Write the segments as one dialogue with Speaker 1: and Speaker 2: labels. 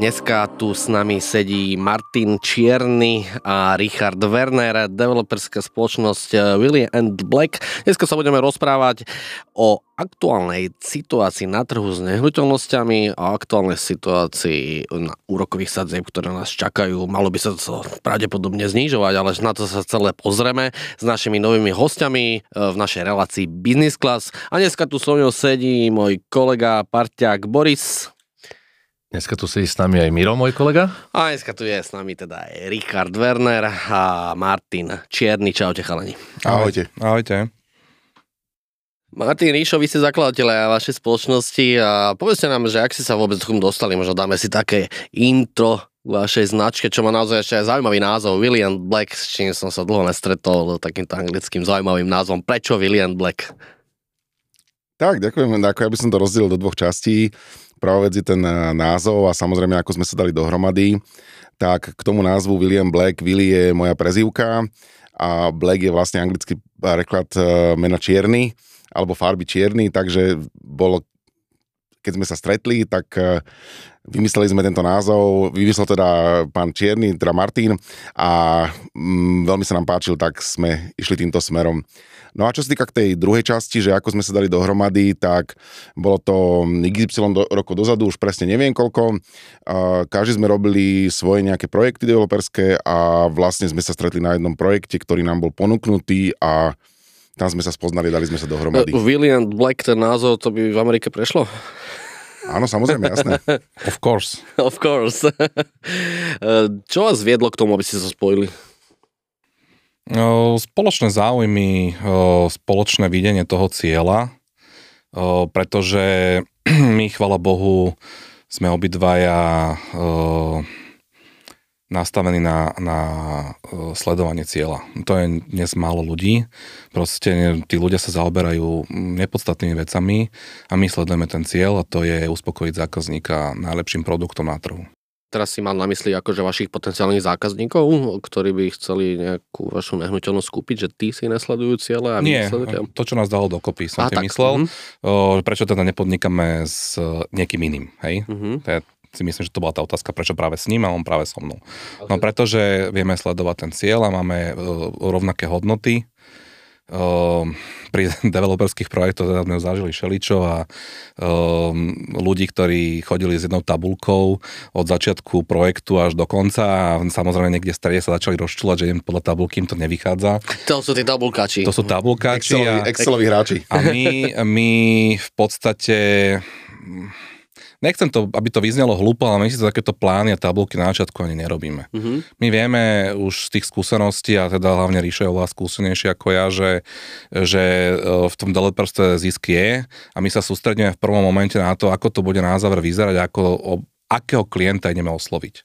Speaker 1: Dneska tu s nami sedí Martin Čierny a Richard Werner, developerská spoločnosť eh, Willy and Black. Dneska sa budeme rozprávať o aktuálnej situácii na trhu s nehnuteľnosťami a aktuálnej situácii na úrokových sadzieb, ktoré nás čakajú. Malo by sa to pravdepodobne znižovať, ale na to sa celé pozrieme s našimi novými hostiami eh, v našej relácii Business Class. A dneska tu so mnou sedí môj kolega, parťák Boris.
Speaker 2: Dneska tu sedí s nami aj Miro, môj kolega.
Speaker 1: A dneska tu je s nami teda aj Richard Werner a Martin Čierny. Čaute chalani.
Speaker 3: Ahojte.
Speaker 4: Ahojte.
Speaker 1: Martin Ríšo, vy ste zakladateľe vašej spoločnosti a povedzte nám, že ak ste sa vôbec k dostali, možno dáme si také intro k vašej značke, čo má naozaj ešte aj zaujímavý názov, William Black, s čím som sa dlho nestretol, takýmto anglickým zaujímavým názvom. Prečo William Black?
Speaker 3: Tak, ďakujem. Ako ja by som to rozdelil do dvoch častí. Prvá vec je ten eh, názov a samozrejme, ako sme sa dali dohromady, tak k tomu názvu William Black, Willy je moja prezývka a Black je vlastne anglický preklad eh, mena čierny alebo farby čierny, takže bolo keď sme sa stretli, tak eh, vymysleli sme tento názov, vymyslel teda pán Čierny, teda Martin a mm, veľmi sa nám páčil, tak sme išli týmto smerom. No a čo sa týka k tej druhej časti, že ako sme sa dali dohromady, tak bolo to XY do, rokov dozadu, už presne neviem koľko. A každý sme robili svoje nejaké projekty developerské a vlastne sme sa stretli na jednom projekte, ktorý nám bol ponúknutý a tam sme sa spoznali, dali sme sa dohromady.
Speaker 1: Uh, William Black, ten názov, to by v Amerike prešlo?
Speaker 3: Áno, samozrejme, jasné.
Speaker 4: Of course.
Speaker 1: of course. Čo vás viedlo k tomu, aby ste sa spojili?
Speaker 4: Spoločné záujmy, spoločné videnie toho cieľa, pretože my, chvala Bohu, sme obidvaja nastavený na, na sledovanie cieľa. To je dnes málo ľudí. Proste tí ľudia sa zaoberajú nepodstatnými vecami a my sledujeme ten cieľ a to je uspokojiť zákazníka najlepším produktom na trhu.
Speaker 1: Teraz si mal na mysli akože vašich potenciálnych zákazníkov, ktorí by chceli nejakú vašu nehnuteľnosť kúpiť, že tí si nesledujú cieľe a
Speaker 4: Nie, to, čo nás dalo dokopy, som a, tým myslel. Uh-huh. O, prečo teda nepodnikáme s niekým iným, hej? Uh-huh. To je, si myslím, že to bola tá otázka, prečo práve s ním a on práve so mnou. No pretože vieme sledovať ten cieľ a máme uh, rovnaké hodnoty, pri developerských projektoch teda sme zažili šeličo a um, ľudí, ktorí chodili s jednou tabulkou od začiatku projektu až do konca a samozrejme niekde v strede sa začali rozčúľať, že idem podľa tabulky, im to nevychádza.
Speaker 1: To sú tí tabulkáči.
Speaker 4: To sú tabulkáči.
Speaker 3: Exceloví, a, Exceloví hráči.
Speaker 4: A my, my v podstate nechcem to, aby to vyznelo hlúpo, ale my si to takéto plány a tabulky na začiatku ani nerobíme. Mm-hmm. My vieme už z tých skúseností, a teda hlavne Ríša je oveľa skúsenejšie ako ja, že, že e, v tom developerstve zisk je a my sa sústredíme v prvom momente na to, ako to bude na záver vyzerať, ako, o, akého klienta ideme osloviť.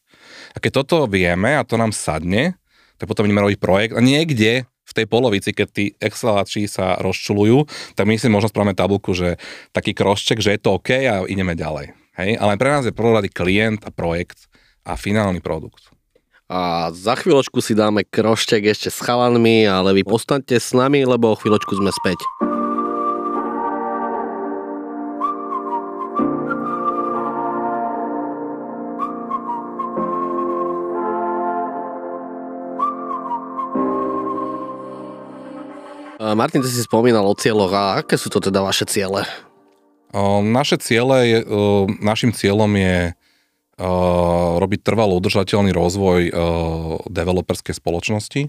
Speaker 4: A keď toto vieme a to nám sadne, tak potom ideme robiť projekt a niekde v tej polovici, keď tí Exceláči sa rozčulujú, tak my si možno spravíme tabulku, že taký krošček, že je to OK a ideme ďalej. Hej? Ale pre nás je prvorady klient a projekt a finálny produkt.
Speaker 1: A za chvíľočku si dáme kroštek ešte s chalanmi, ale vy ostaňte s nami, lebo o chvíľočku sme späť. Martin, ty si spomínal o cieľoch a aké sú to teda vaše ciele?
Speaker 4: Naše ciele, našim cieľom je robiť trvalo udržateľný rozvoj developerskej spoločnosti,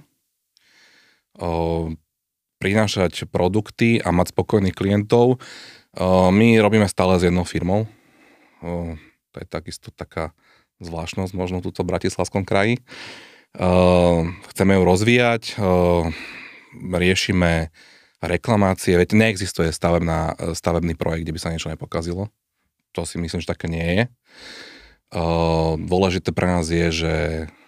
Speaker 4: prinášať produkty a mať spokojných klientov. My robíme stále s jednou firmou. To je takisto taká zvláštnosť možno túto v Bratislavskom kraji. Chceme ju rozvíjať, riešime reklamácie, veď neexistuje stavebná, stavebný projekt, kde by sa niečo nepokazilo. To si myslím, že také nie je. Dôležité pre nás je, že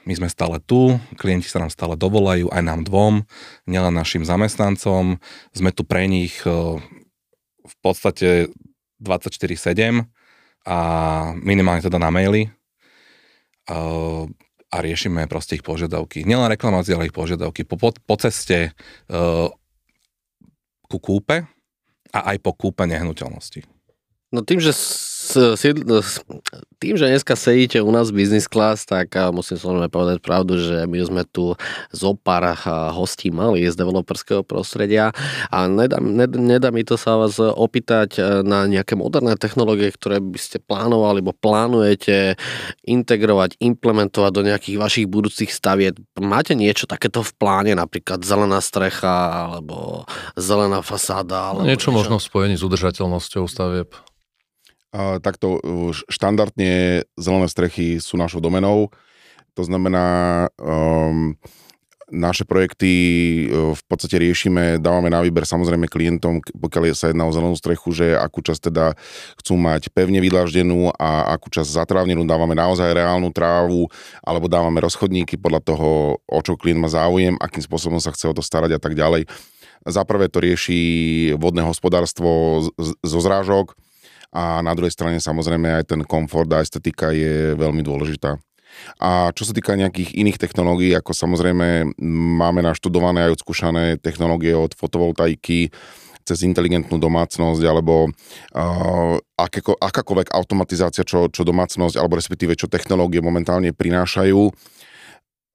Speaker 4: my sme stále tu, klienti sa nám stále dovolajú, aj nám dvom, nielen našim zamestnancom. Sme tu pre nich v podstate 24-7 a minimálne teda na maily a riešime proste ich požiadavky. Nielen reklamácie, ale ich požiadavky. Po, po, po ceste ku kúpe a aj po kúpe nehnuteľnosti.
Speaker 1: No tým, že tým, že dneska sedíte u nás v business class, tak musím samozrejme povedať pravdu, že my sme tu zo pár hostí mali z developerského prostredia a nedá, nedá, nedá mi to sa vás opýtať e, na nejaké moderné technológie, ktoré by ste plánovali alebo plánujete integrovať, implementovať do nejakých vašich budúcich staviet. Máte niečo takéto v pláne, napríklad zelená strecha alebo zelená fasáda? Alebo
Speaker 2: niečo, niečo možno v spojení s udržateľnosťou stavieb
Speaker 3: takto štandardne zelené strechy sú našou domenou. To znamená, um, naše projekty uh, v podstate riešime, dávame na výber samozrejme klientom, pokiaľ sa jedná o zelenú strechu, že akú časť teda chcú mať pevne vydlaždenú a akú časť zatrávnenú, dávame naozaj reálnu trávu, alebo dávame rozchodníky podľa toho, o čo klient má záujem, akým spôsobom sa chce o to starať a tak ďalej. Za prvé to rieši vodné hospodárstvo zo zrážok, a na druhej strane samozrejme aj ten komfort a estetika je veľmi dôležitá. A čo sa týka nejakých iných technológií, ako samozrejme máme naštudované aj odskúšané technológie od fotovoltaiky, cez inteligentnú domácnosť alebo uh, akéko, akákoľvek automatizácia, čo, čo domácnosť alebo respektíve čo technológie momentálne prinášajú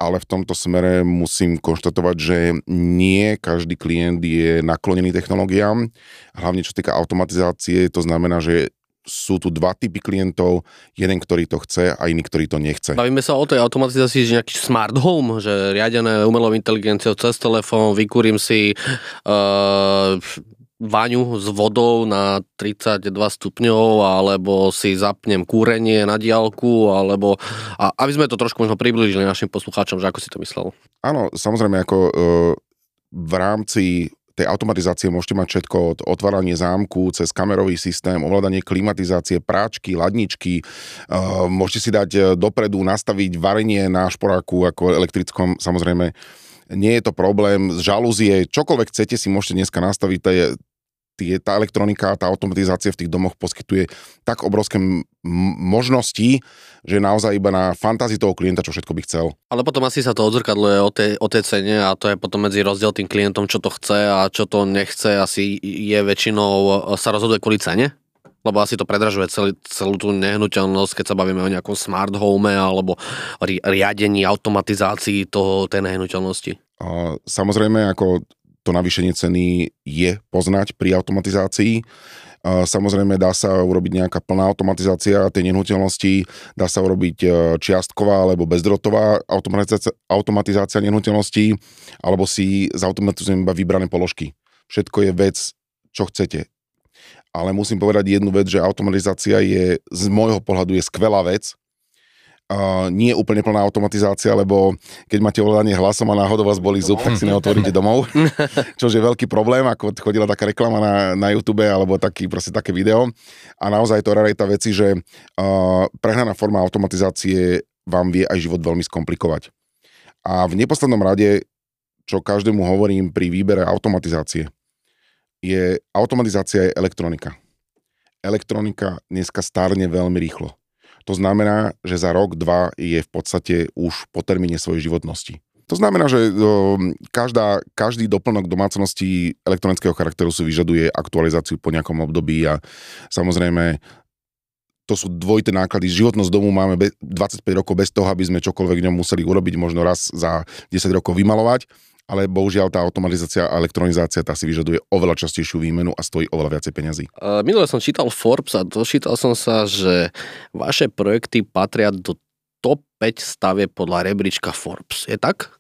Speaker 3: ale v tomto smere musím konštatovať, že nie každý klient je naklonený technológiám, hlavne čo týka automatizácie, to znamená, že sú tu dva typy klientov, jeden, ktorý to chce a iný, ktorý to nechce.
Speaker 1: Bavíme sa o tej automatizácii, že nejaký smart home, že riadené umelou inteligenciou cez telefón, vykúrim si uh, vaňu s vodou na 32 stupňov, alebo si zapnem kúrenie na diálku, alebo a aby sme to trošku možno priblížili našim poslucháčom, že ako si to myslel.
Speaker 3: Áno, samozrejme, ako e, v rámci tej automatizácie môžete mať všetko od otváranie zámku cez kamerový systém, ovládanie klimatizácie, práčky, ladničky. Uh, môžete si dať e, dopredu nastaviť varenie na šporáku ako elektrickom, samozrejme nie je to problém, z žalúzie, čokoľvek chcete si môžete dneska nastaviť, to je tie, tá elektronika, tá automatizácia v tých domoch poskytuje tak obrovské m- možnosti, že naozaj iba na fantázii toho klienta, čo všetko by chcel.
Speaker 1: Ale potom asi sa to odzrkadluje o tej, o tej cene a to je potom medzi rozdiel tým klientom, čo to chce a čo to nechce, asi je väčšinou, sa rozhoduje kvôli cene? lebo asi to predražuje celý, celú tú nehnuteľnosť, keď sa bavíme o nejakom smart home alebo riadení, automatizácii toho, tej nehnuteľnosti.
Speaker 3: Samozrejme, ako to navýšenie ceny je poznať pri automatizácii. Samozrejme dá sa urobiť nejaká plná automatizácia tej nehnuteľnosti, dá sa urobiť e, čiastková alebo bezdrotová automatizácia, automatizácia nehnuteľností, alebo si zautomatizujeme iba vybrané položky. Všetko je vec, čo chcete. Ale musím povedať jednu vec, že automatizácia je z môjho pohľadu je skvelá vec, nie úplne plná automatizácia, lebo keď máte ovládanie hlasom a náhodou vás boli zub, tak si neotvoríte domov, čo je veľký problém, ako chodila taká reklama na, na YouTube alebo taký, proste také video. A naozaj to realita veci, že uh, prehnaná forma automatizácie vám vie aj život veľmi skomplikovať. A v neposlednom rade, čo každému hovorím pri výbere automatizácie, je automatizácia je elektronika. Elektronika dneska stárne veľmi rýchlo. To znamená, že za rok, dva je v podstate už po termíne svojej životnosti. To znamená, že každá, každý doplnok domácnosti elektronického charakteru si vyžaduje aktualizáciu po nejakom období a samozrejme to sú dvojité náklady. Životnosť domu máme 25 rokov bez toho, aby sme čokoľvek v ňom museli urobiť, možno raz za 10 rokov vymalovať ale bohužiaľ tá automatizácia a elektronizácia tá si vyžaduje oveľa častejšiu výmenu a stojí oveľa viacej peňazí.
Speaker 1: Minule som čítal Forbes a dočítal som sa, že vaše projekty patria do top 5 stavie podľa rebríčka Forbes. Je tak?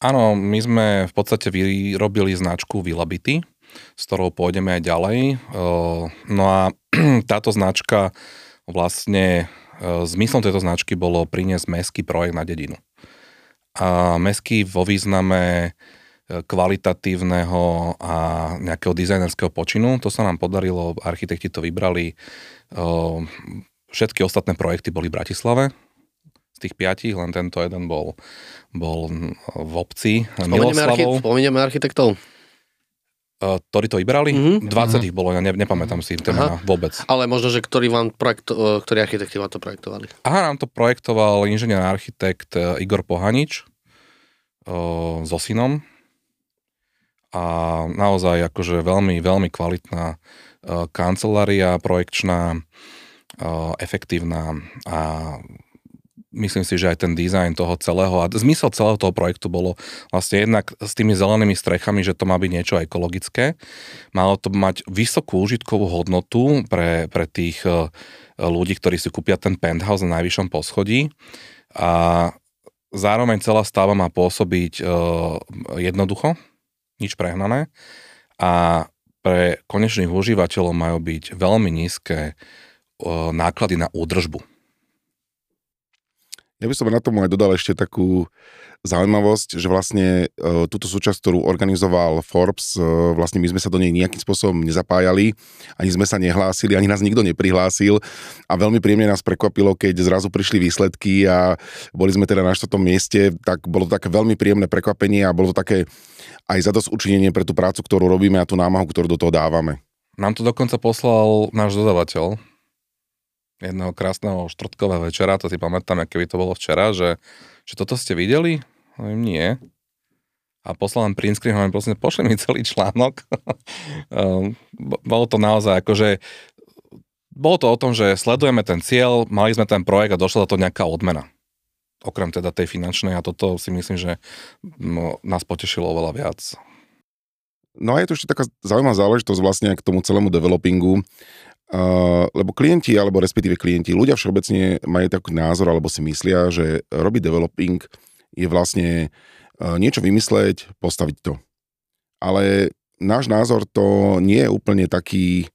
Speaker 4: Áno, my sme v podstate vyrobili značku Villabity, s ktorou pôjdeme aj ďalej. No a táto značka vlastne, zmyslom tejto značky bolo priniesť mestský projekt na dedinu a mesky vo význame e, kvalitatívneho a nejakého dizajnerského počinu. To sa nám podarilo, architekti to vybrali. Všetky ostatné projekty boli v Bratislave. tých piatich, len tento jeden bol, bol v obci
Speaker 1: Spomenieme, archi- spomenieme architektov?
Speaker 4: Uh, ktorí to vybrali?
Speaker 1: Mhm.
Speaker 4: 20 ich bolo, ja ne, nepamätám si tie mená vôbec.
Speaker 1: Ale možno, že ktorí vám projekt, e, ktorí architekti vám to projektovali.
Speaker 4: Aha, nám to projektoval inžinier architekt e, Igor Pohanič so synom. A naozaj akože veľmi, veľmi kvalitná kancelária, projekčná, efektívna a myslím si, že aj ten dizajn toho celého a zmysel celého toho projektu bolo vlastne jednak s tými zelenými strechami, že to má byť niečo ekologické. Malo to mať vysokú užitkovú hodnotu pre, pre tých eh, ľudí, ktorí si kúpia ten penthouse na najvyššom poschodí a zároveň celá stavba má pôsobiť uh, jednoducho, nič prehnané a pre konečných užívateľov majú byť veľmi nízke uh, náklady na údržbu.
Speaker 3: Ja by som na tomu aj dodal ešte takú zaujímavosť, že vlastne e, túto súčasť, ktorú organizoval Forbes, e, vlastne my sme sa do nej nejakým spôsobom nezapájali, ani sme sa nehlásili, ani nás nikto neprihlásil a veľmi príjemne nás prekvapilo, keď zrazu prišli výsledky a boli sme teda na štvrtom mieste, tak bolo to také veľmi príjemné prekvapenie a bolo to také aj zadosť učinenie pre tú prácu, ktorú robíme a tú námahu, ktorú do toho dávame.
Speaker 4: Nám to dokonca poslal náš dodavateľ jedného krásneho štvrtkového večera, to si pamätám, aké by to bolo včera, že, že toto ste videli? Hovorím, nie. A poslal nám print screen, hovorím, prosím, pošli mi celý článok. Ehm, bo- bolo to naozaj akože, bolo to o tom, že sledujeme ten cieľ, mali sme ten projekt a došla to nejaká odmena. Okrem teda tej finančnej a toto si myslím, že no, nás potešilo oveľa viac.
Speaker 3: No a je to ešte taká zaujímavá záležitosť vlastne k tomu celému developingu, Uh, lebo klienti, alebo respektíve klienti, ľudia všeobecne majú taký názor, alebo si myslia, že robiť developing je vlastne uh, niečo vymysleť, postaviť to. Ale náš názor to nie je úplne taký,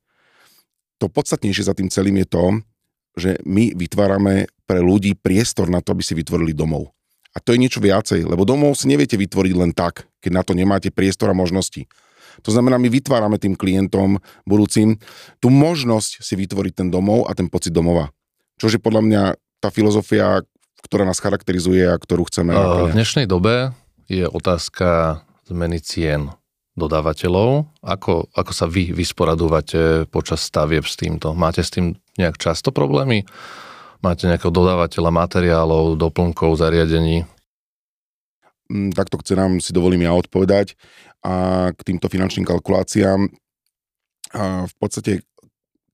Speaker 3: to podstatnejšie za tým celým je to, že my vytvárame pre ľudí priestor na to, aby si vytvorili domov. A to je niečo viacej, lebo domov si neviete vytvoriť len tak, keď na to nemáte priestor a možnosti. To znamená, my vytvárame tým klientom budúcim tú možnosť si vytvoriť ten domov a ten pocit domova. Čože podľa mňa tá filozofia, ktorá nás charakterizuje a ktorú chceme
Speaker 2: V
Speaker 3: naplňať.
Speaker 2: dnešnej dobe je otázka zmeny cien dodávateľov. Ako, ako sa vy vysporadúvate počas stavieb s týmto? Máte s tým nejak často problémy? Máte nejakého dodávateľa materiálov, doplnkov, zariadení?
Speaker 3: Mm, takto chce nám si dovolím ja odpovedať a k týmto finančným kalkuláciám. A v podstate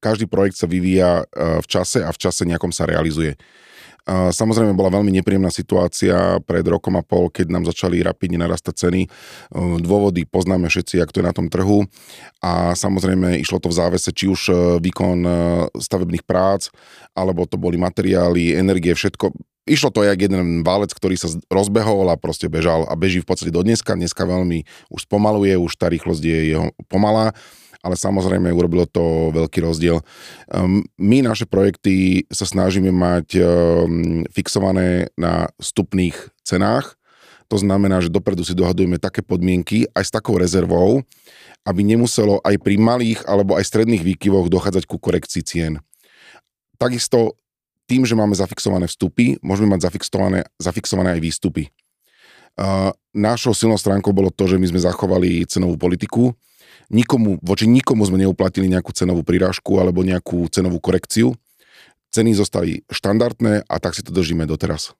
Speaker 3: každý projekt sa vyvíja e, v čase a v čase nejakom sa realizuje. Samozrejme bola veľmi nepríjemná situácia pred rokom a pol, keď nám začali rapidne narastať ceny. E, Dôvody poznáme všetci, ak to je na tom trhu. A samozrejme išlo to v závese či už e, výkon stavebných prác, alebo to boli materiály, energie, všetko. Išlo to jak jeden válec, ktorý sa rozbehol a proste bežal a beží v podstate do dneska. Dneska veľmi už spomaluje, už tá rýchlosť je jeho pomalá ale samozrejme urobilo to veľký rozdiel. Um, My naše projekty sa snažíme mať um, fixované na vstupných cenách, to znamená, že dopredu si dohadujeme také podmienky aj s takou rezervou, aby nemuselo aj pri malých alebo aj stredných výkyvoch dochádzať ku korekcii cien. Takisto tým, že máme zafixované vstupy, môžeme mať zafixované, zafixované aj výstupy. Uh, našou silnou stránkou bolo to, že my sme zachovali cenovú politiku, nikomu, voči nikomu sme neuplatili nejakú cenovú prirážku alebo nejakú cenovú korekciu. Ceny zostali štandardné a tak si to držíme doteraz.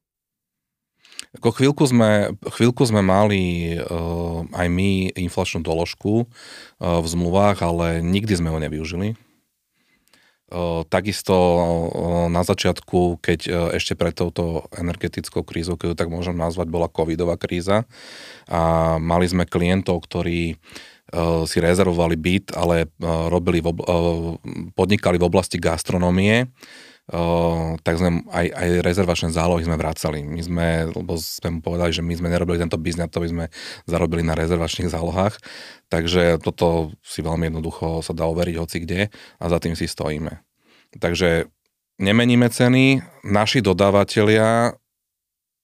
Speaker 4: Ako chvíľku sme, chvíľku sme mali uh, aj my inflačnú doložku uh, v zmluvách, ale nikdy sme ho nevyužili. Takisto na začiatku, keď uh, ešte pred touto energetickou krízou, keď ju tak môžem nazvať, bola covidová kríza a mali sme klientov, ktorí uh, si rezervovali byt, ale uh, robili v ob- uh, podnikali v oblasti gastronomie, tak sme aj, aj rezervačné zálohy sme vracali. My sme, lebo sme mu povedali, že my sme nerobili tento biznes, to by sme zarobili na rezervačných zálohách. Takže toto si veľmi jednoducho sa dá overiť hoci kde a za tým si stojíme. Takže nemeníme ceny, naši dodávateľia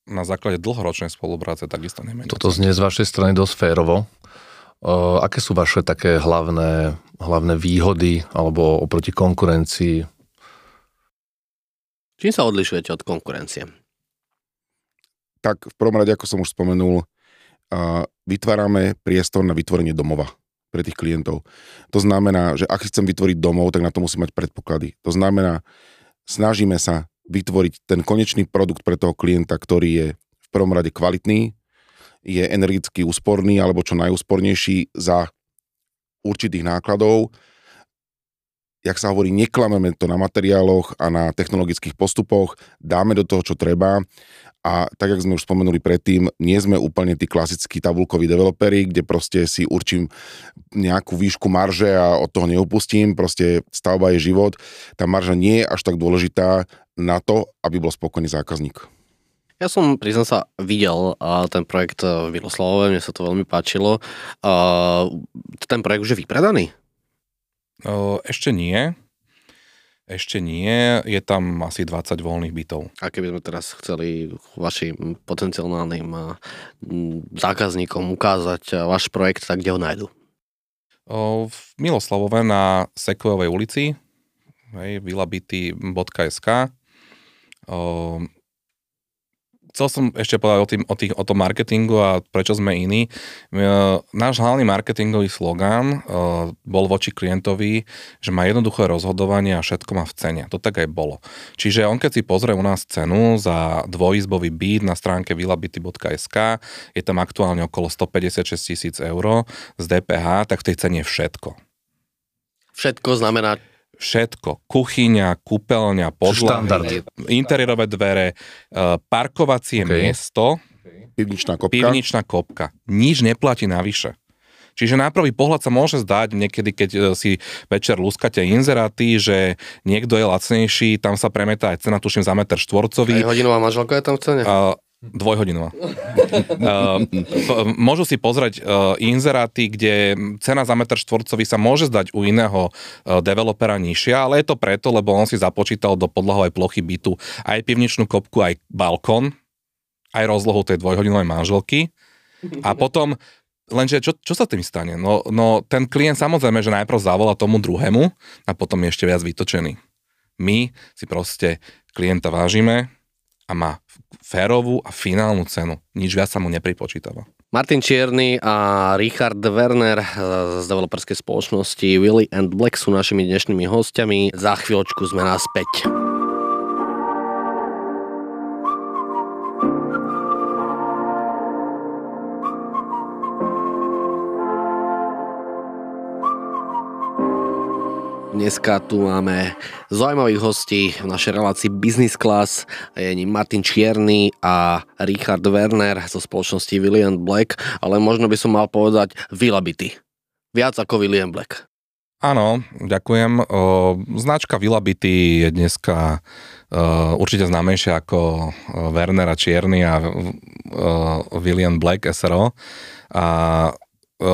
Speaker 4: na základe dlhoročnej spolupráce takisto nemenia.
Speaker 2: Toto znie z vašej strany dosť férovo. Aké sú vaše také hlavné, hlavné výhody alebo oproti konkurencii?
Speaker 1: Čím sa odlišujete od konkurencie?
Speaker 3: Tak v prvom rade, ako som už spomenul, vytvárame priestor na vytvorenie domova pre tých klientov. To znamená, že ak chcem vytvoriť domov, tak na to musím mať predpoklady. To znamená, snažíme sa vytvoriť ten konečný produkt pre toho klienta, ktorý je v prvom rade kvalitný, je energicky úsporný alebo čo najúspornejší za určitých nákladov. Jak sa hovorí, neklameme to na materiáloch a na technologických postupoch, dáme do toho, čo treba a tak, jak sme už spomenuli predtým, nie sme úplne tí klasickí tabulkoví developeri, kde proste si určím nejakú výšku marže a od toho neupustím, proste stavba je život. Tá marža nie je až tak dôležitá na to, aby bol spokojný zákazník.
Speaker 1: Ja som, priznám sa, videl ten projekt v Viloslavove, mne sa to veľmi páčilo. Ten projekt už je vypredaný?
Speaker 4: Ešte nie. Ešte nie, je tam asi 20 voľných bytov.
Speaker 1: A keby sme teraz chceli vašim potenciálnym zákazníkom ukázať váš projekt, tak kde ho nájdu?
Speaker 4: V Miloslavove na Sekojovej ulici, hej, vilabity.sk chcel som ešte povedať o, tým, o, tých, o tom marketingu a prečo sme iní. E, náš hlavný marketingový slogán e, bol voči klientovi, že má jednoduché rozhodovanie a všetko má v cene. To tak aj bolo. Čiže on keď si pozrie u nás cenu za dvojizbový byt na stránke vilabity.sk, je tam aktuálne okolo 156 tisíc eur z DPH, tak v tej cene je všetko.
Speaker 1: Všetko znamená
Speaker 4: všetko. Kuchyňa, kúpeľňa, podlahy, interiérové dvere, e, parkovacie okay. miesto,
Speaker 3: pivničná kopka.
Speaker 4: pivničná kopka. Nič neplatí navyše. Čiže na prvý pohľad sa môže zdať, niekedy keď e, si večer lúskate inzeráty, že niekto je lacnejší, tam sa premetá aj cena, tuším, za meter štvorcový.
Speaker 1: Aj hodinová manželka je tam v cene? Uh,
Speaker 4: Dvojhodinová. uh, môžu si pozrieť uh, inzeráty, kde cena za meter štvorcový sa môže zdať u iného uh, developera nižšia, ale je to preto, lebo on si započítal do podlahovej plochy bytu aj pivničnú kopku, aj balkón, aj rozlohu tej dvojhodinovej manželky. A potom Lenže čo, čo sa tým stane? No, no ten klient samozrejme, že najprv zavolá tomu druhému a potom je ešte viac vytočený. My si proste klienta vážime, a má férovú a finálnu cenu. Nič viac sa mu nepripočítava.
Speaker 1: Martin Čierny a Richard Werner z developerskej spoločnosti Willy and Black sú našimi dnešnými hostiami. Za chvíľočku sme naspäť. Dneska tu máme zaujímavých hostí v našej relácii Business Class. Je ním Martin Čierny a Richard Werner zo spoločnosti William Black, ale možno by som mal povedať Vilabity. Viac ako William Black.
Speaker 4: Áno, ďakujem. Značka Vilabity je dneska určite známejšia ako Werner a Čierny a William Black SRO. A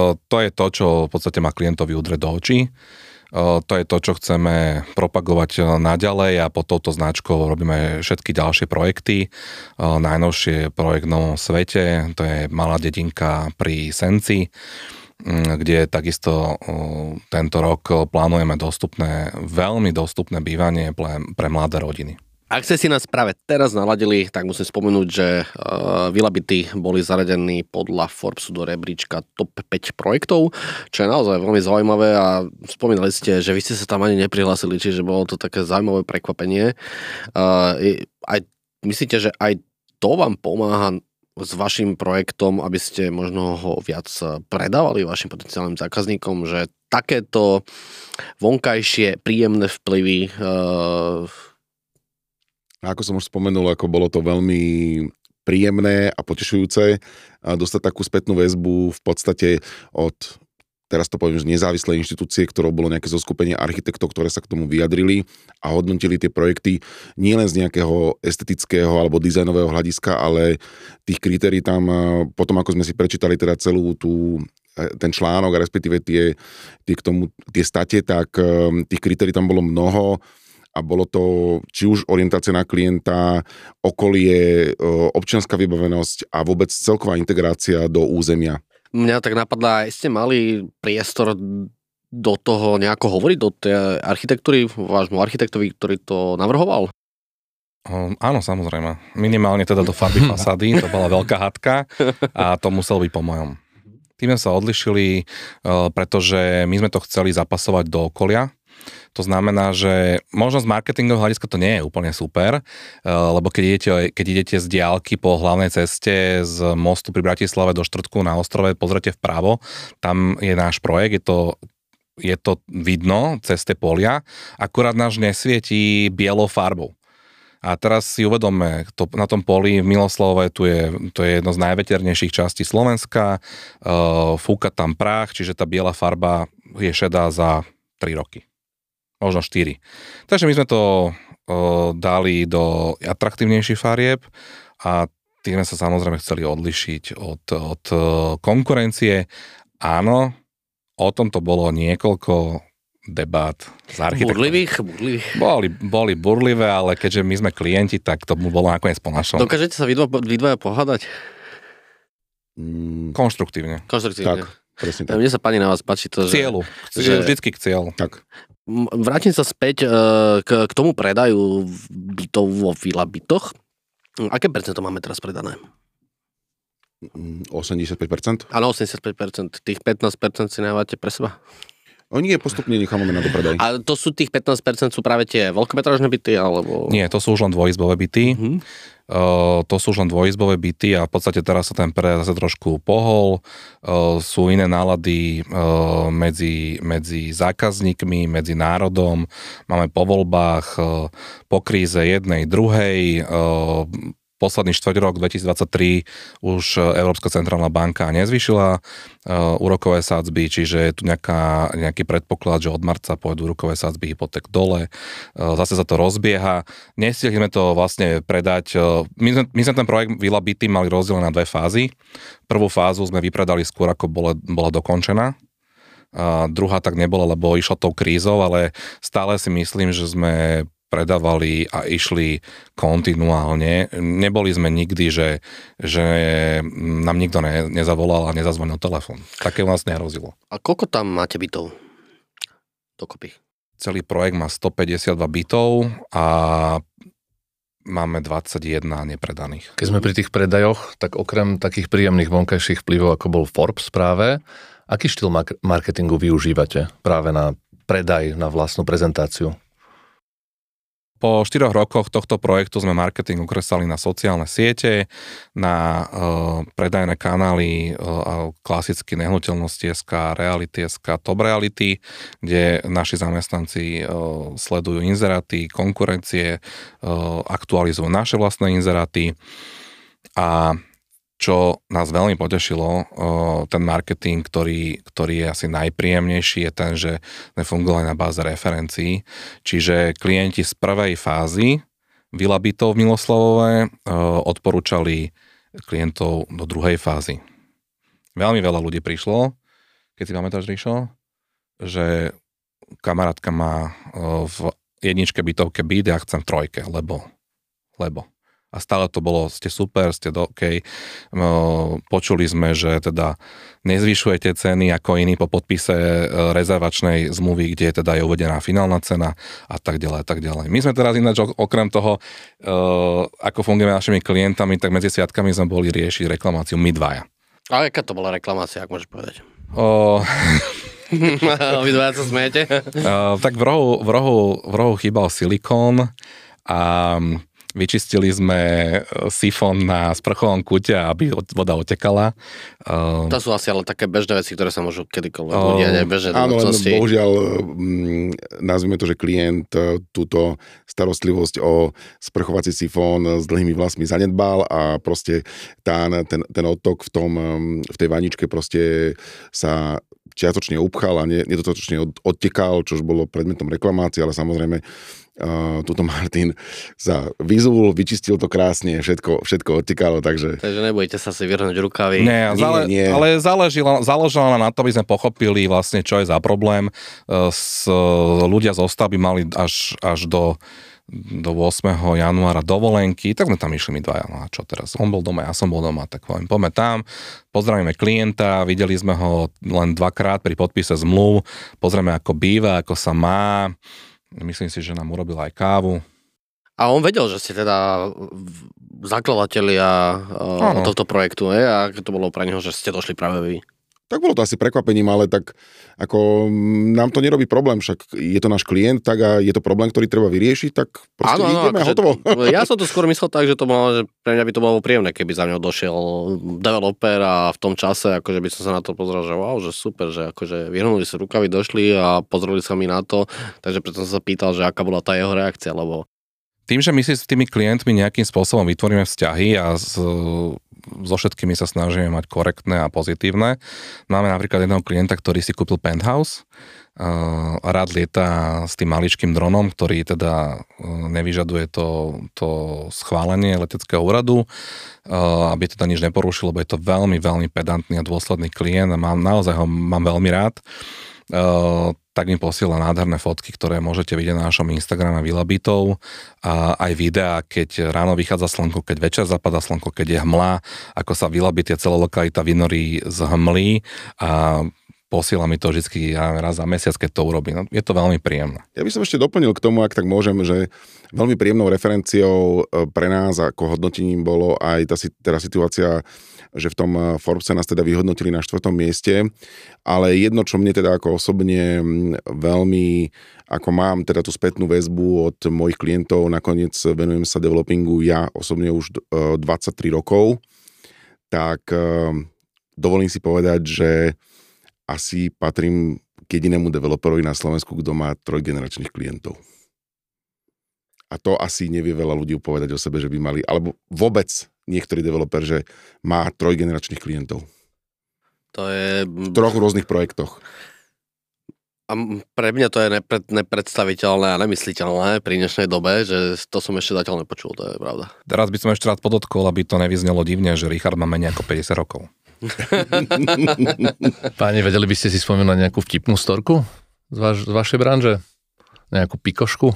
Speaker 4: to je to, čo v podstate má klientovi udre do očí. To je to, čo chceme propagovať naďalej a pod touto značkou robíme všetky ďalšie projekty. Najnovšie projekt v Novom svete, to je malá dedinka pri Senci, kde takisto tento rok plánujeme dostupné, veľmi dostupné bývanie pre mladé rodiny.
Speaker 1: Ak ste si nás práve teraz naladili, tak musím spomenúť, že uh, Vilabity boli zaradení podľa Forbesu do rebríčka top 5 projektov, čo je naozaj veľmi zaujímavé a spomínali ste, že vy ste sa tam ani neprihlásili, čiže bolo to také zaujímavé prekvapenie. Uh, aj, myslíte, že aj to vám pomáha s vašim projektom, aby ste možno ho viac predávali vašim potenciálnym zákazníkom, že takéto vonkajšie príjemné vplyvy uh,
Speaker 3: a ako som už spomenul, ako bolo to veľmi príjemné a potešujúce dostať takú spätnú väzbu v podstate od teraz to poviem, že nezávislé inštitúcie, ktorou bolo nejaké zoskupenie architektov, ktoré sa k tomu vyjadrili a hodnotili tie projekty nielen z nejakého estetického alebo dizajnového hľadiska, ale tých kritérií tam, potom ako sme si prečítali teda celú tú e, ten článok, respektíve tie, tie, k tomu, tie state, tak e, tých kritérií tam bolo mnoho a bolo to či už orientácia na klienta, okolie, občianská vybavenosť a vôbec celková integrácia do územia.
Speaker 1: Mňa tak napadla, ste mali priestor do toho nejako hovoriť, do tej architektúry, vášmu architektovi, ktorý to navrhoval?
Speaker 4: Um, áno, samozrejme. Minimálne teda do farby fasády, to bola veľká hadka a to muselo byť po mojom. Tým sme sa odlišili, uh, pretože my sme to chceli zapasovať do okolia, to znamená, že možno z marketingového hľadiska to nie je úplne super, uh, lebo keď idete, keď idete z diálky po hlavnej ceste z mostu pri Bratislave do Štvrtku na ostrove, pozrite vpravo, tam je náš projekt, je to je to vidno cez tie polia, akurát náš nesvietí bielou farbou. A teraz si uvedome, to, na tom poli v Miloslove tu je, to je jedno z najveternejších častí Slovenska, uh, fúka tam prach, čiže tá biela farba je šedá za 3 roky. Možno 4. Takže my sme to uh, dali do atraktívnejších farieb a tým sme sa samozrejme chceli odlišiť od, od konkurencie. Áno, o tom to bolo niekoľko debát s architektom.
Speaker 1: Burlivých? burlivých.
Speaker 4: Boli, boli burlivé, ale keďže my sme klienti, tak to bolo nakoniec po našom.
Speaker 1: Dokážete sa vy, dva, vy dvaja pohádať?
Speaker 3: Mm,
Speaker 4: Konštruktívne.
Speaker 1: Konštruktívne.
Speaker 3: tak, presne tak.
Speaker 1: Mne sa pani na vás páči to,
Speaker 4: K
Speaker 1: že...
Speaker 4: cieľu.
Speaker 1: že-
Speaker 4: Vždycky k cieľu.
Speaker 3: Tak.
Speaker 1: Vrátim sa späť e, k, tomu predaju bytov vo vila bytoch. Aké percento máme teraz predané?
Speaker 3: Mm, 85%.
Speaker 1: Áno, 85%. Tých 15% si nehávate pre seba.
Speaker 3: O nie, postupne necháme na dopredaj.
Speaker 1: A to sú tých 15% sú práve tie veľkometražné byty, alebo...
Speaker 4: Nie, to sú už len dvojizbové byty.
Speaker 1: Mhm.
Speaker 4: Uh, to sú už len dvojizbové byty a v podstate teraz sa ten predaj zase trošku pohol. Uh, sú iné nálady uh, medzi, medzi zákazníkmi, medzi národom. Máme po voľbách, uh, po kríze jednej, druhej. Uh, posledný štvrť rok 2023 už Európska centrálna banka nezvyšila uh, úrokové sádzby, čiže je tu nejaká, nejaký predpoklad, že od marca pôjdu úrokové sádzby hypoték dole. Uh, zase sa to rozbieha. Nestihli sme to vlastne predať. My, sme, my sme ten projekt Vila Byty mali rozdelené na dve fázy. Prvú fázu sme vypredali skôr, ako bola, bola dokončená. A druhá tak nebola, lebo išla tou krízou, ale stále si myslím, že sme predávali a išli kontinuálne. Neboli sme nikdy, že, že nám nikto ne, nezavolal a nezazvonil telefón. Také u nás nehrozilo.
Speaker 1: A koľko tam máte bytov? Dokopy.
Speaker 4: Celý projekt má 152 bytov a máme 21 nepredaných.
Speaker 2: Keď sme pri tých predajoch, tak okrem takých príjemných vonkajších vplyvov, ako bol Forbes práve, aký štýl marketingu využívate práve na predaj, na vlastnú prezentáciu?
Speaker 4: Po štyroch rokoch tohto projektu sme marketing ukresali na sociálne siete, na uh, predajné kanály uh, klasicky nehnuteľnosti.sk, reality.sk, top reality, kde naši zamestnanci uh, sledujú inzeráty, konkurencie, aktualizujú naše vlastné inzeráty. A čo nás veľmi potešilo, ten marketing, ktorý, ktorý je asi najpríjemnejší, je ten, že fungovali na báze referencií. Čiže klienti z prvej fázy Vila bytov v Miloslavové odporúčali klientov do druhej fázy. Veľmi veľa ľudí prišlo, keď si pamätáš, Ríšo, že kamarátka má v jedničke bytovke byt, ja chcem trojke, lebo, lebo a stále to bolo, ste super, ste do, OK. No, počuli sme, že teda nezvyšujete ceny ako iní po podpise e, rezervačnej zmluvy, kde teda je uvedená finálna cena a tak ďalej a tak ďalej. My sme teraz ináč okrem toho, e, ako fungujeme našimi klientami, tak medzi sviatkami sme boli riešiť reklamáciu my dvaja.
Speaker 1: A aká to bola reklamácia, ak môžeš povedať?
Speaker 4: O,
Speaker 1: Vy dvaja sa smejete?
Speaker 4: Uh, tak v rohu, v, rohu, v rohu chýbal silikón a vyčistili sme sifón na sprchovom kúte, aby voda otekala.
Speaker 1: To sú asi ale také bežné veci, ktoré sa môžu kedykoľvek uh, udiať aj bežné
Speaker 3: Áno, len
Speaker 1: domácnosti.
Speaker 3: bohužiaľ, mm, nazvime to, že klient e, túto starostlivosť o sprchovací sifón s dlhými vlasmi zanedbal a proste tá, ten, ten odtok v, tom, v tej vaničke proste sa čiatočne upchal a ne- nedostatočne od, odtekal, čo už bolo predmetom reklamácie, ale samozrejme uh, tuto Martin sa vyzul, vyčistil to krásne, všetko, všetko odtekalo, takže
Speaker 1: Takže nebudete sa si vyhrnúť rukavy.
Speaker 4: Nie,
Speaker 3: Nie,
Speaker 4: zále,
Speaker 3: nie.
Speaker 4: ale záležilo, záležalo nám na to, aby sme pochopili vlastne, čo je za problém. E, S, ľudia z Ostavy mali až, až do, do 8. januára dovolenky, tak sme tam išli my dvaja. No a čo teraz? On bol doma, ja som bol doma, tak poviem, poďme tam, pozdravíme klienta, videli sme ho len dvakrát pri podpise zmluv, pozrieme, ako býva, ako sa má. Myslím si, že nám urobil aj kávu.
Speaker 1: A on vedel, že ste teda zakladatelia uh,
Speaker 4: Áno.
Speaker 1: tohto projektu, ne? a to bolo pre neho, že ste došli práve vy.
Speaker 3: Tak bolo to asi prekvapením, ale tak ako mm, nám to nerobí problém, však je to náš klient, tak a je to problém, ktorý treba vyriešiť, tak proste ideme a
Speaker 1: akože-
Speaker 3: hotovo.
Speaker 1: Ja som to skôr myslel tak, že to bolo, že pre mňa by to bolo príjemné, keby za mňou došiel developer a v tom čase, akože by som sa na to pozrel, že wow, že super, že akože vyhrnuli sa rukavy, došli a pozreli sa mi na to, takže preto som sa pýtal, že aká bola tá jeho reakcia, lebo
Speaker 4: Tým, že my si s tými klientmi nejakým spôsobom vytvoríme vzťahy a s, so všetkými sa snažíme mať korektné a pozitívne. Máme napríklad jedného klienta, ktorý si kúpil penthouse, uh, rád lieta s tým maličkým dronom, ktorý teda nevyžaduje to, to schválenie leteckého úradu, uh, aby teda nič neporušil, lebo je to veľmi, veľmi pedantný a dôsledný klient a mám, naozaj ho mám veľmi rád. Uh, tak mi posiela nádherné fotky, ktoré môžete vidieť na našom Instagrame Vila bytov a aj videá, keď ráno vychádza slnko, keď večer zapadá slnko, keď je hmla, ako sa Vila bytie celá lokalita vynorí z hmly a posiela mi to vždy ja raz za mesiac, keď to urobí. No, je to veľmi príjemné.
Speaker 3: Ja by som ešte doplnil k tomu, ak tak môžem, že veľmi príjemnou referenciou e, pre nás ako hodnotením bolo aj tá teda situácia, že v tom e, Forbese nás teda vyhodnotili na štvrtom mieste, ale jedno, čo mne teda ako osobne veľmi, ako mám teda tú spätnú väzbu od mojich klientov, nakoniec venujem sa developingu ja osobne už e, 23 rokov, tak e, dovolím si povedať, že asi patrím k jedinému developerovi na Slovensku, kto má trojgeneračných klientov. A to asi nevie veľa ľudí povedať o sebe, že by mali, alebo vôbec niektorý developer, že má trojgeneračných klientov.
Speaker 1: to je...
Speaker 3: V troch rôznych projektoch.
Speaker 1: A pre mňa to je nepred, nepredstaviteľné a nemysliteľné pri dnešnej dobe, že to som ešte zatiaľ nepočul, to je pravda.
Speaker 4: Teraz by som ešte rád podotkol, aby to nevyznelo divne, že Richard má menej ako 50 rokov.
Speaker 2: Páni, vedeli by ste si spomenúť nejakú vtipnú storku z, vaš, z vašej branže? Nejakú pikošku?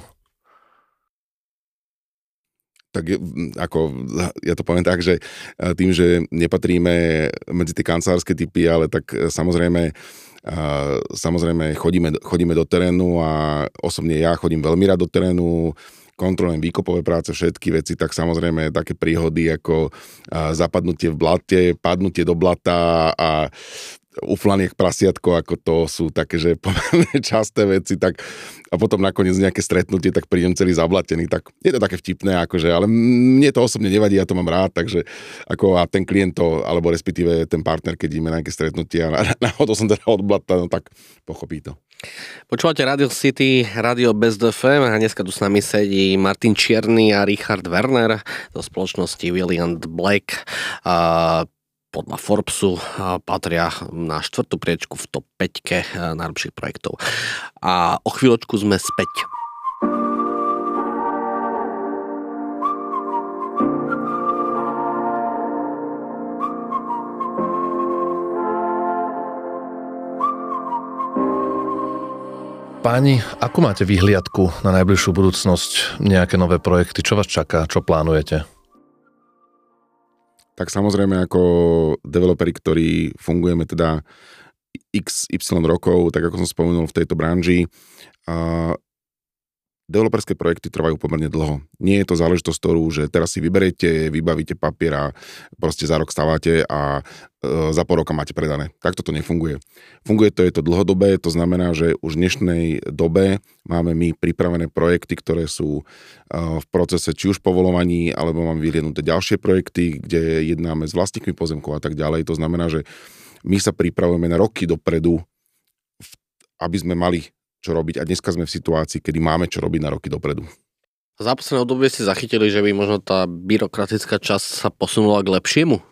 Speaker 3: Tak ako, ja to poviem tak, že e, tým, že nepatríme medzi tie kancelárske typy, ale tak e, samozrejme a samozrejme chodíme, chodíme do terénu a osobne ja chodím veľmi rád do terénu, kontrolujem výkopové práce, všetky veci, tak samozrejme také príhody ako zapadnutie v blate, padnutie do blata a uflanie k prasiatko, ako to sú také, že pomerne časté veci, tak a potom nakoniec nejaké stretnutie, tak prídem celý zablatený, tak je to také vtipné, akože, ale mne to osobne nevadí, ja to mám rád, takže ako a ten klient to, alebo respektíve ten partner, keď ideme na nejaké stretnutie a náhodou som teda od blata, no tak pochopí to.
Speaker 1: Počúvate Radio City, Radio Best FM a dneska tu s nami sedí Martin Čierny a Richard Werner zo spoločnosti William Black. A podľa Forbesu patria na štvrtú priečku v top 5 najlepších projektov. A o chvíľočku sme späť.
Speaker 2: Páni, ako máte vyhliadku na najbližšiu budúcnosť? Nejaké nové projekty? Čo vás čaká? Čo plánujete?
Speaker 3: Tak samozrejme ako developeri, ktorí fungujeme teda XY rokov, tak ako som spomenul v tejto branži, developerské projekty trvajú pomerne dlho. Nie je to záležitosť, ktorú, že teraz si vyberete, vybavíte papier a proste za rok stávate a e, za pol roka máte predané. Takto to nefunguje. Funguje to, je to dlhodobé, to znamená, že už v dnešnej dobe máme my pripravené projekty, ktoré sú e, v procese či už povolovaní, alebo máme vyhliadnuté ďalšie projekty, kde jednáme s vlastníkmi pozemkov a tak ďalej. To znamená, že my sa pripravujeme na roky dopredu, aby sme mali čo robiť a dneska sme v situácii, kedy máme čo robiť na roky dopredu.
Speaker 1: Za posledné obdobie ste zachytili, že by možno tá byrokratická časť sa posunula k lepšiemu?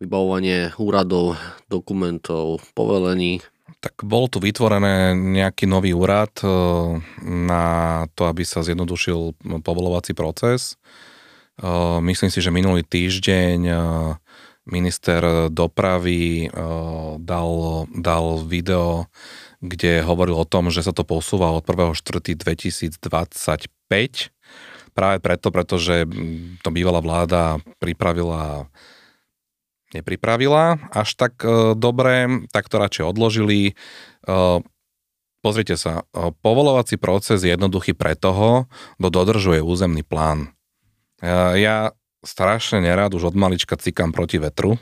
Speaker 1: Vybavovanie úradov, dokumentov, povelení.
Speaker 4: Tak bol tu vytvorené nejaký nový úrad e, na to, aby sa zjednodušil povolovací proces. E, Myslím si, že minulý týždeň e, minister dopravy dal, dal video, kde hovoril o tom, že sa to posúva od 1.4.2025 práve preto, pretože mm, to bývalá vláda pripravila nepripravila až tak e, dobre, tak to radšej odložili. E, pozrite sa, povolovací proces je jednoduchý pre toho, kto dodržuje územný plán. Ja strašne nerád už od malička cikam proti vetru,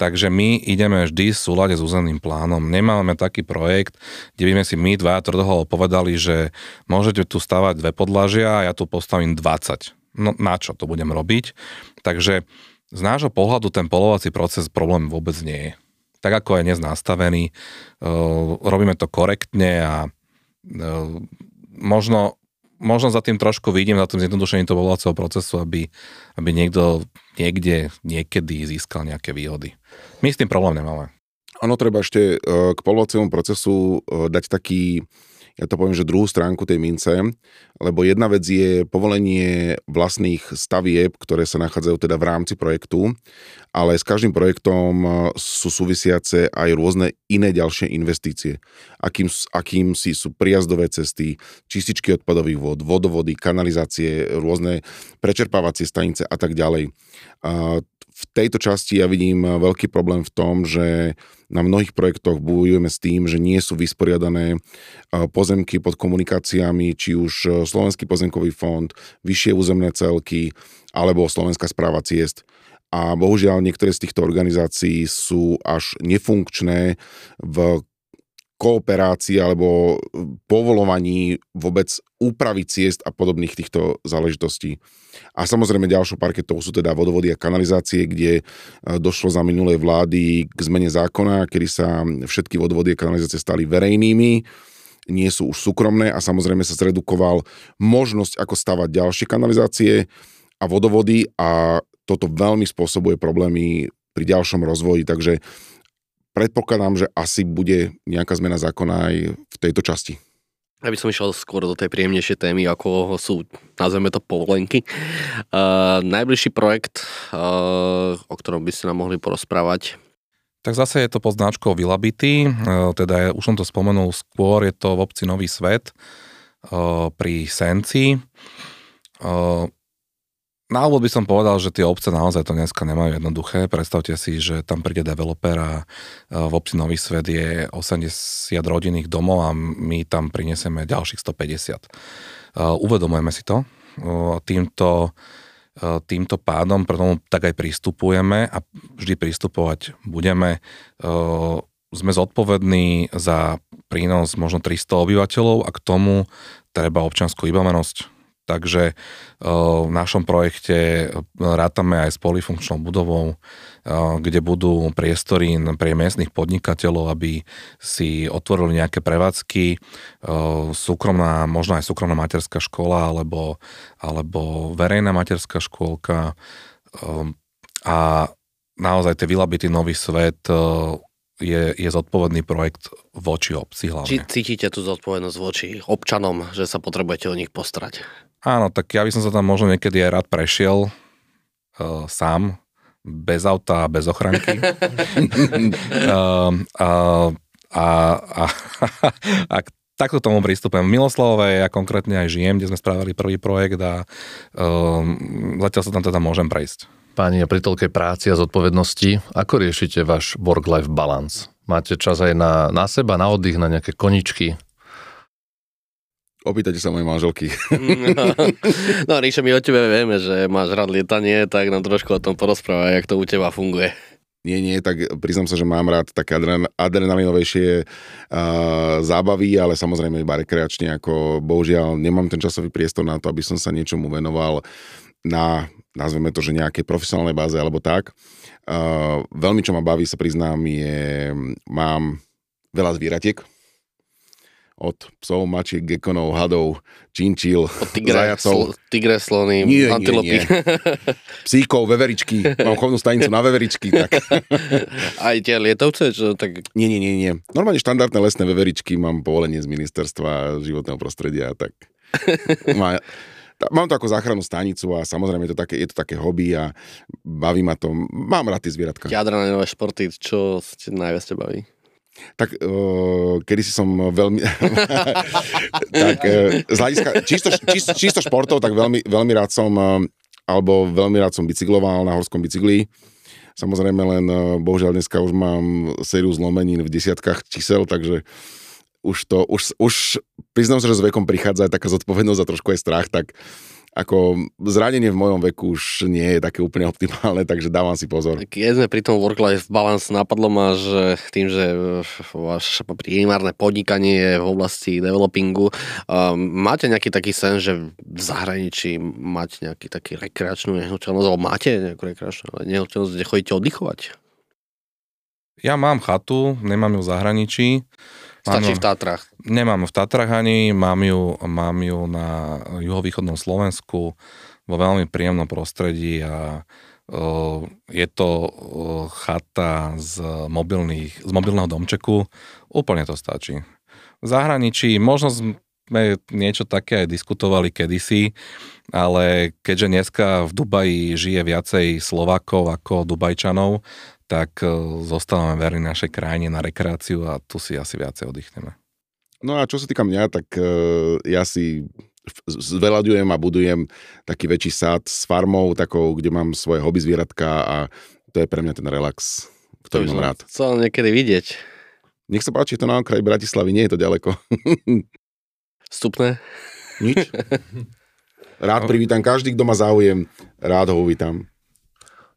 Speaker 4: takže my ideme vždy v súlade s územným plánom. Nemáme taký projekt, kde by sme si my dva tvrdoho povedali, že môžete tu stavať dve podlažia a ja tu postavím 20. No na čo to budem robiť? Takže z nášho pohľadu ten polovací proces problém vôbec nie je. Tak ako je dnes nastavený, uh, robíme to korektne a uh, možno možno za tým trošku vidím, za tým zjednodušením toho povolacieho procesu, aby, aby niekto niekde, niekedy získal nejaké výhody. My s tým problém nemáme.
Speaker 3: Ono treba ešte e, k povolaciemu procesu e, dať taký ja to poviem, že druhú stránku tej mince, lebo jedna vec je povolenie vlastných stavieb, ktoré sa nachádzajú teda v rámci projektu, ale s každým projektom e, sú súvisiace aj rôzne iné ďalšie investície. Akým, akým si sú prijazdové cesty, čističky odpadových vod, vodovody, kanalizácie, rôzne prečerpávacie stanice a tak ďalej. V tejto časti ja vidím veľký problém v tom, že na mnohých projektoch bojujeme s tým, že nie sú vysporiadané pozemky pod komunikáciami, či už e, Slovenský pozemkový fond, vyššie územné celky alebo Slovenská správa ciest. A bohužiaľ niektoré z týchto organizácií sú až nefunkčné v kooperácii alebo povolovaní vôbec úpravy ciest a podobných týchto záležitostí. A samozrejme ďalšou parketou sú teda vodovody a kanalizácie, kde e, došlo za minulej vlády k zmene zákona, kedy sa všetky vodovody a kanalizácie stali verejnými, nie sú už súkromné a samozrejme sa zredukoval možnosť, ako stavať ďalšie kanalizácie a vodovody a toto veľmi spôsobuje problémy pri ďalšom rozvoji, takže predpokladám, že asi bude nejaká zmena zákona aj v tejto časti.
Speaker 1: Ja by som išiel skôr do tej príjemnejšej témy, ako sú, nazveme to, povolenky. Uh, najbližší projekt, uh, o ktorom by ste nám mohli porozprávať,
Speaker 4: tak zase je to pod značkou Vilabity, uh, teda už som to spomenul skôr, je to v obci Nový svet uh, pri Senci. Na úvod by som povedal, že tie obce naozaj to dneska nemajú jednoduché. Predstavte si, že tam príde developer a v obci Nový svet je 80 rodinných domov a my tam prinesieme ďalších 150. Uvedomujeme si to. Týmto, týmto pádom pre tomu tak aj pristupujeme a vždy pristupovať budeme. Sme zodpovední za prínos možno 300 obyvateľov a k tomu treba občanskú vybavenosť Takže v našom projekte rátame aj s polifunkčnou budovou, kde budú priestory pre miestnych podnikateľov, aby si otvorili nejaké prevádzky, súkromná, možno aj súkromná materská škola alebo, alebo verejná materská škôlka a naozaj tie vylabitý nový svet je, je zodpovedný projekt voči obci hlavne.
Speaker 1: Či cítite tú zodpovednosť voči občanom, že sa potrebujete o nich postarať?
Speaker 4: Áno, tak ja by som sa tam možno niekedy aj rád prešiel uh, sám, bez auta a bez ochranky. uh, uh, a, a, a takto tomu prístupem. V Miloslavove ja konkrétne aj žijem, kde sme spravili prvý projekt a uh, zatiaľ sa tam teda môžem prejsť.
Speaker 2: Páni, a pri toľkej práci a zodpovednosti, ako riešite váš work-life balance? Máte čas aj na, na seba, na oddych, na nejaké koničky?
Speaker 3: Opýtajte sa mojej manželky.
Speaker 1: no, Ríša, my o tebe vieme, že máš rád lietanie, tak nám trošku o tom porozprávaj, jak to u teba funguje.
Speaker 3: Nie, nie, tak priznám sa, že mám rád také adrenalinovejšie uh, zábavy, ale samozrejme iba rekreačne, ako bohužiaľ nemám ten časový priestor na to, aby som sa niečomu venoval na, nazveme to, že nejaké profesionálnej báze alebo tak. Uh, veľmi, čo ma baví, sa priznám, je, mám veľa zvieratiek, od psov, mačiek, gekonov, hadov, činčil, tigre, zajacov.
Speaker 1: Sl- tigre, slony,
Speaker 3: nie, antilopy. Nie, nie. Psíkov, veveričky. Mám chovnú stanicu na veveričky. Tak.
Speaker 1: Aj tie lietovce? Čo, tak...
Speaker 3: Nie, nie, nie, nie. Normálne štandardné lesné veveričky mám povolenie z ministerstva životného prostredia. Tak má, mám to ako záchrannú stanicu a samozrejme je to také, je to také hobby a baví ma to. Mám rád tie zvieratka.
Speaker 1: Jadranové športy, čo ste najviac baví?
Speaker 3: Tak uh, kedy si som veľmi... tak uh, z hľadiska čisto, čisto, čisto športov, tak veľmi, veľmi rád som, uh, alebo veľmi rád som bicykloval na horskom bicykli. Samozrejme len, uh, bohužiaľ dneska už mám sériu zlomenín v desiatkách čísel, takže už to, už, už priznám sa, že s vekom prichádza aj taká zodpovednosť a trošku aj strach, tak ako zranenie v mojom veku už nie je také úplne optimálne, takže dávam si pozor.
Speaker 1: Keď sme pri tom work-life balance, napadlo ma, že tým, že vaše primárne podnikanie je v oblasti developingu, um, máte nejaký taký sen, že v zahraničí máte nejaký taký rekreačnú nehnuteľnosť, alebo máte nejakú rekreačnú nehnuteľnosť, kde chodíte oddychovať?
Speaker 4: Ja mám chatu, nemám ju v zahraničí.
Speaker 1: Stačí v Tatrách?
Speaker 4: Nemám v Tatrách ani, mám ju, mám ju na juhovýchodnom Slovensku vo veľmi príjemnom prostredí a uh, je to uh, chata z, mobilných, z mobilného domčeku. Úplne to stačí. V zahraničí možno sme niečo také aj diskutovali kedysi, ale keďže dneska v Dubaji žije viacej Slovákov ako Dubajčanov, tak e, zostávame verní našej krajine na rekreáciu a tu si asi viacej oddychneme.
Speaker 3: No a čo sa týka mňa, tak e, ja si zveľaďujem a budujem taký väčší sad s farmou, takou, kde mám svoje hobby zvieratka a to je pre mňa ten relax, ktorý mám rád.
Speaker 1: Chcel niekedy vidieť.
Speaker 3: Nech sa páči, je to na okraji Bratislavy, nie je to ďaleko.
Speaker 1: Vstupné?
Speaker 3: Nič. Rád privítam každý, kto má záujem, rád ho uvítam.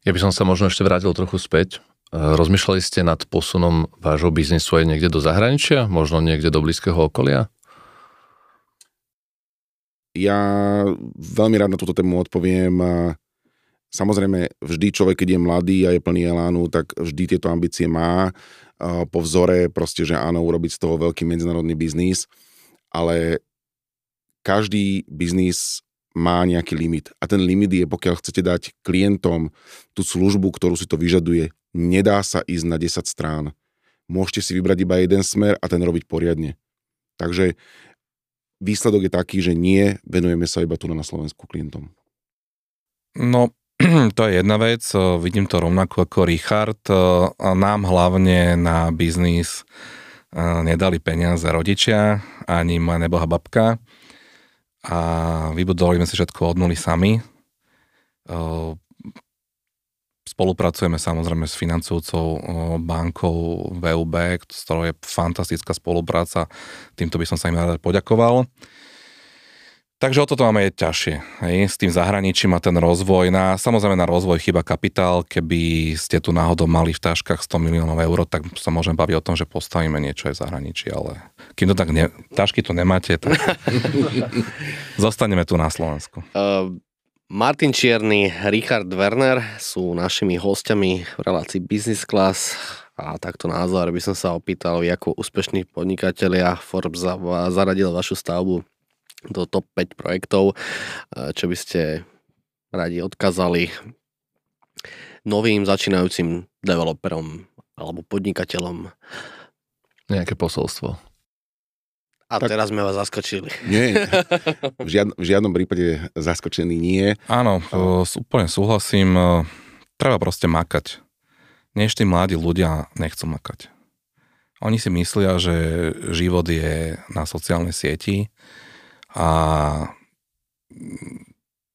Speaker 2: Ja by som sa možno ešte vrátil trochu späť. E, rozmýšľali ste nad posunom vášho biznisu aj niekde do zahraničia? Možno niekde do blízkeho okolia?
Speaker 3: Ja veľmi rád na túto tému odpoviem. Samozrejme, vždy človek, keď je mladý a je plný elánu, tak vždy tieto ambície má. Po vzore proste, že áno, urobiť z toho veľký medzinárodný biznis, ale každý biznis má nejaký limit. A ten limit je, pokiaľ chcete dať klientom tú službu, ktorú si to vyžaduje, nedá sa ísť na 10 strán. Môžete si vybrať iba jeden smer a ten robiť poriadne. Takže výsledok je taký, že nie, venujeme sa iba tu na Slovensku klientom.
Speaker 4: No, to je jedna vec, vidím to rovnako ako Richard. Nám hlavne na biznis nedali peniaze rodičia, ani moja neboha babka a vybudovali sme si všetko od nuly sami. Spolupracujeme samozrejme s financujúcou bankou VUB, s ktorou je fantastická spolupráca. Týmto by som sa im rád poďakoval. Takže o toto máme je ťažšie. Hej. S tým zahraničím a ten rozvoj. Na, samozrejme na rozvoj chyba kapitál. Keby ste tu náhodou mali v taškách 100 miliónov eur, tak sa môžeme baviť o tom, že postavíme niečo aj v zahraničí, ale kým to tak ne, tašky tu nemáte, tak zostaneme tu na Slovensku. Uh,
Speaker 1: Martin Čierny, Richard Werner sú našimi hostiami v relácii Business Class a takto názor by som sa opýtal, ako úspešní podnikatelia Forbes zaradil vašu stavbu do top 5 projektov, čo by ste radi odkazali novým začínajúcim developerom alebo podnikateľom.
Speaker 2: Nejaké posolstvo.
Speaker 1: A tak, teraz sme vás zaskočili.
Speaker 3: Nie, v, žiad, v žiadnom prípade zaskočený nie.
Speaker 4: Áno, úplne súhlasím. Treba proste makať. Než tí mladí ľudia nechcú makať. Oni si myslia, že život je na sociálnej sieti, a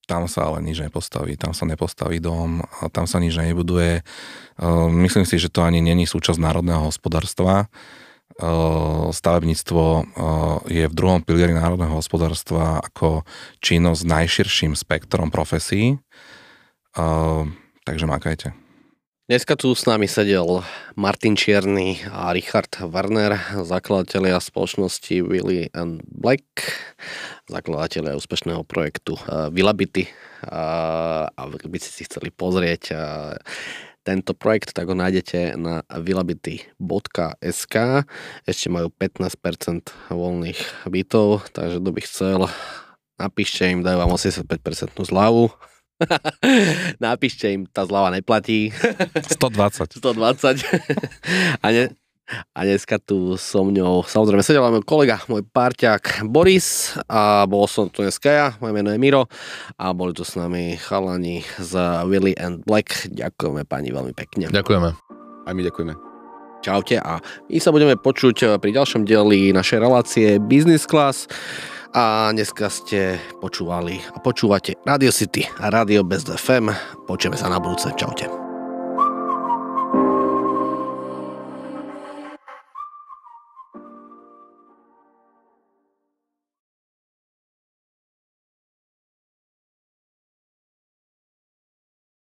Speaker 4: tam sa ale nič nepostaví, tam sa nepostaví dom, tam sa nič nebuduje. Myslím si, že to ani není súčasť národného hospodárstva. Stavebníctvo je v druhom pilieri národného hospodárstva ako činnosť s najširším spektrom profesí. Takže makajte.
Speaker 1: Dneska tu s nami sedel Martin Čierny a Richard Werner, zakladatelia spoločnosti Willy and Black, zakladatelia úspešného projektu uh, Villabity. Uh, a ak by ste si chceli pozrieť uh, tento projekt, tak ho nájdete na villabity.sk. Ešte majú 15% voľných bytov, takže kto by chcel, napíšte im, dajú vám 85% zľavu Napíšte im, tá zľava neplatí.
Speaker 4: 120.
Speaker 1: 120. a, ne, a dneska tu so mňou, samozrejme sedel môj kolega, môj parťák Boris a bol som tu dneska ja, moje meno je Miro a boli tu s nami chalani z Willy and Black. Ďakujeme pani veľmi pekne.
Speaker 2: Ďakujeme.
Speaker 3: A my ďakujeme.
Speaker 1: Čaute a my sa budeme počuť pri ďalšom dieli našej relácie Business Class a dneska ste počúvali a počúvate Radio City a Radio Best FM. Počujeme sa na budúce. Čaute.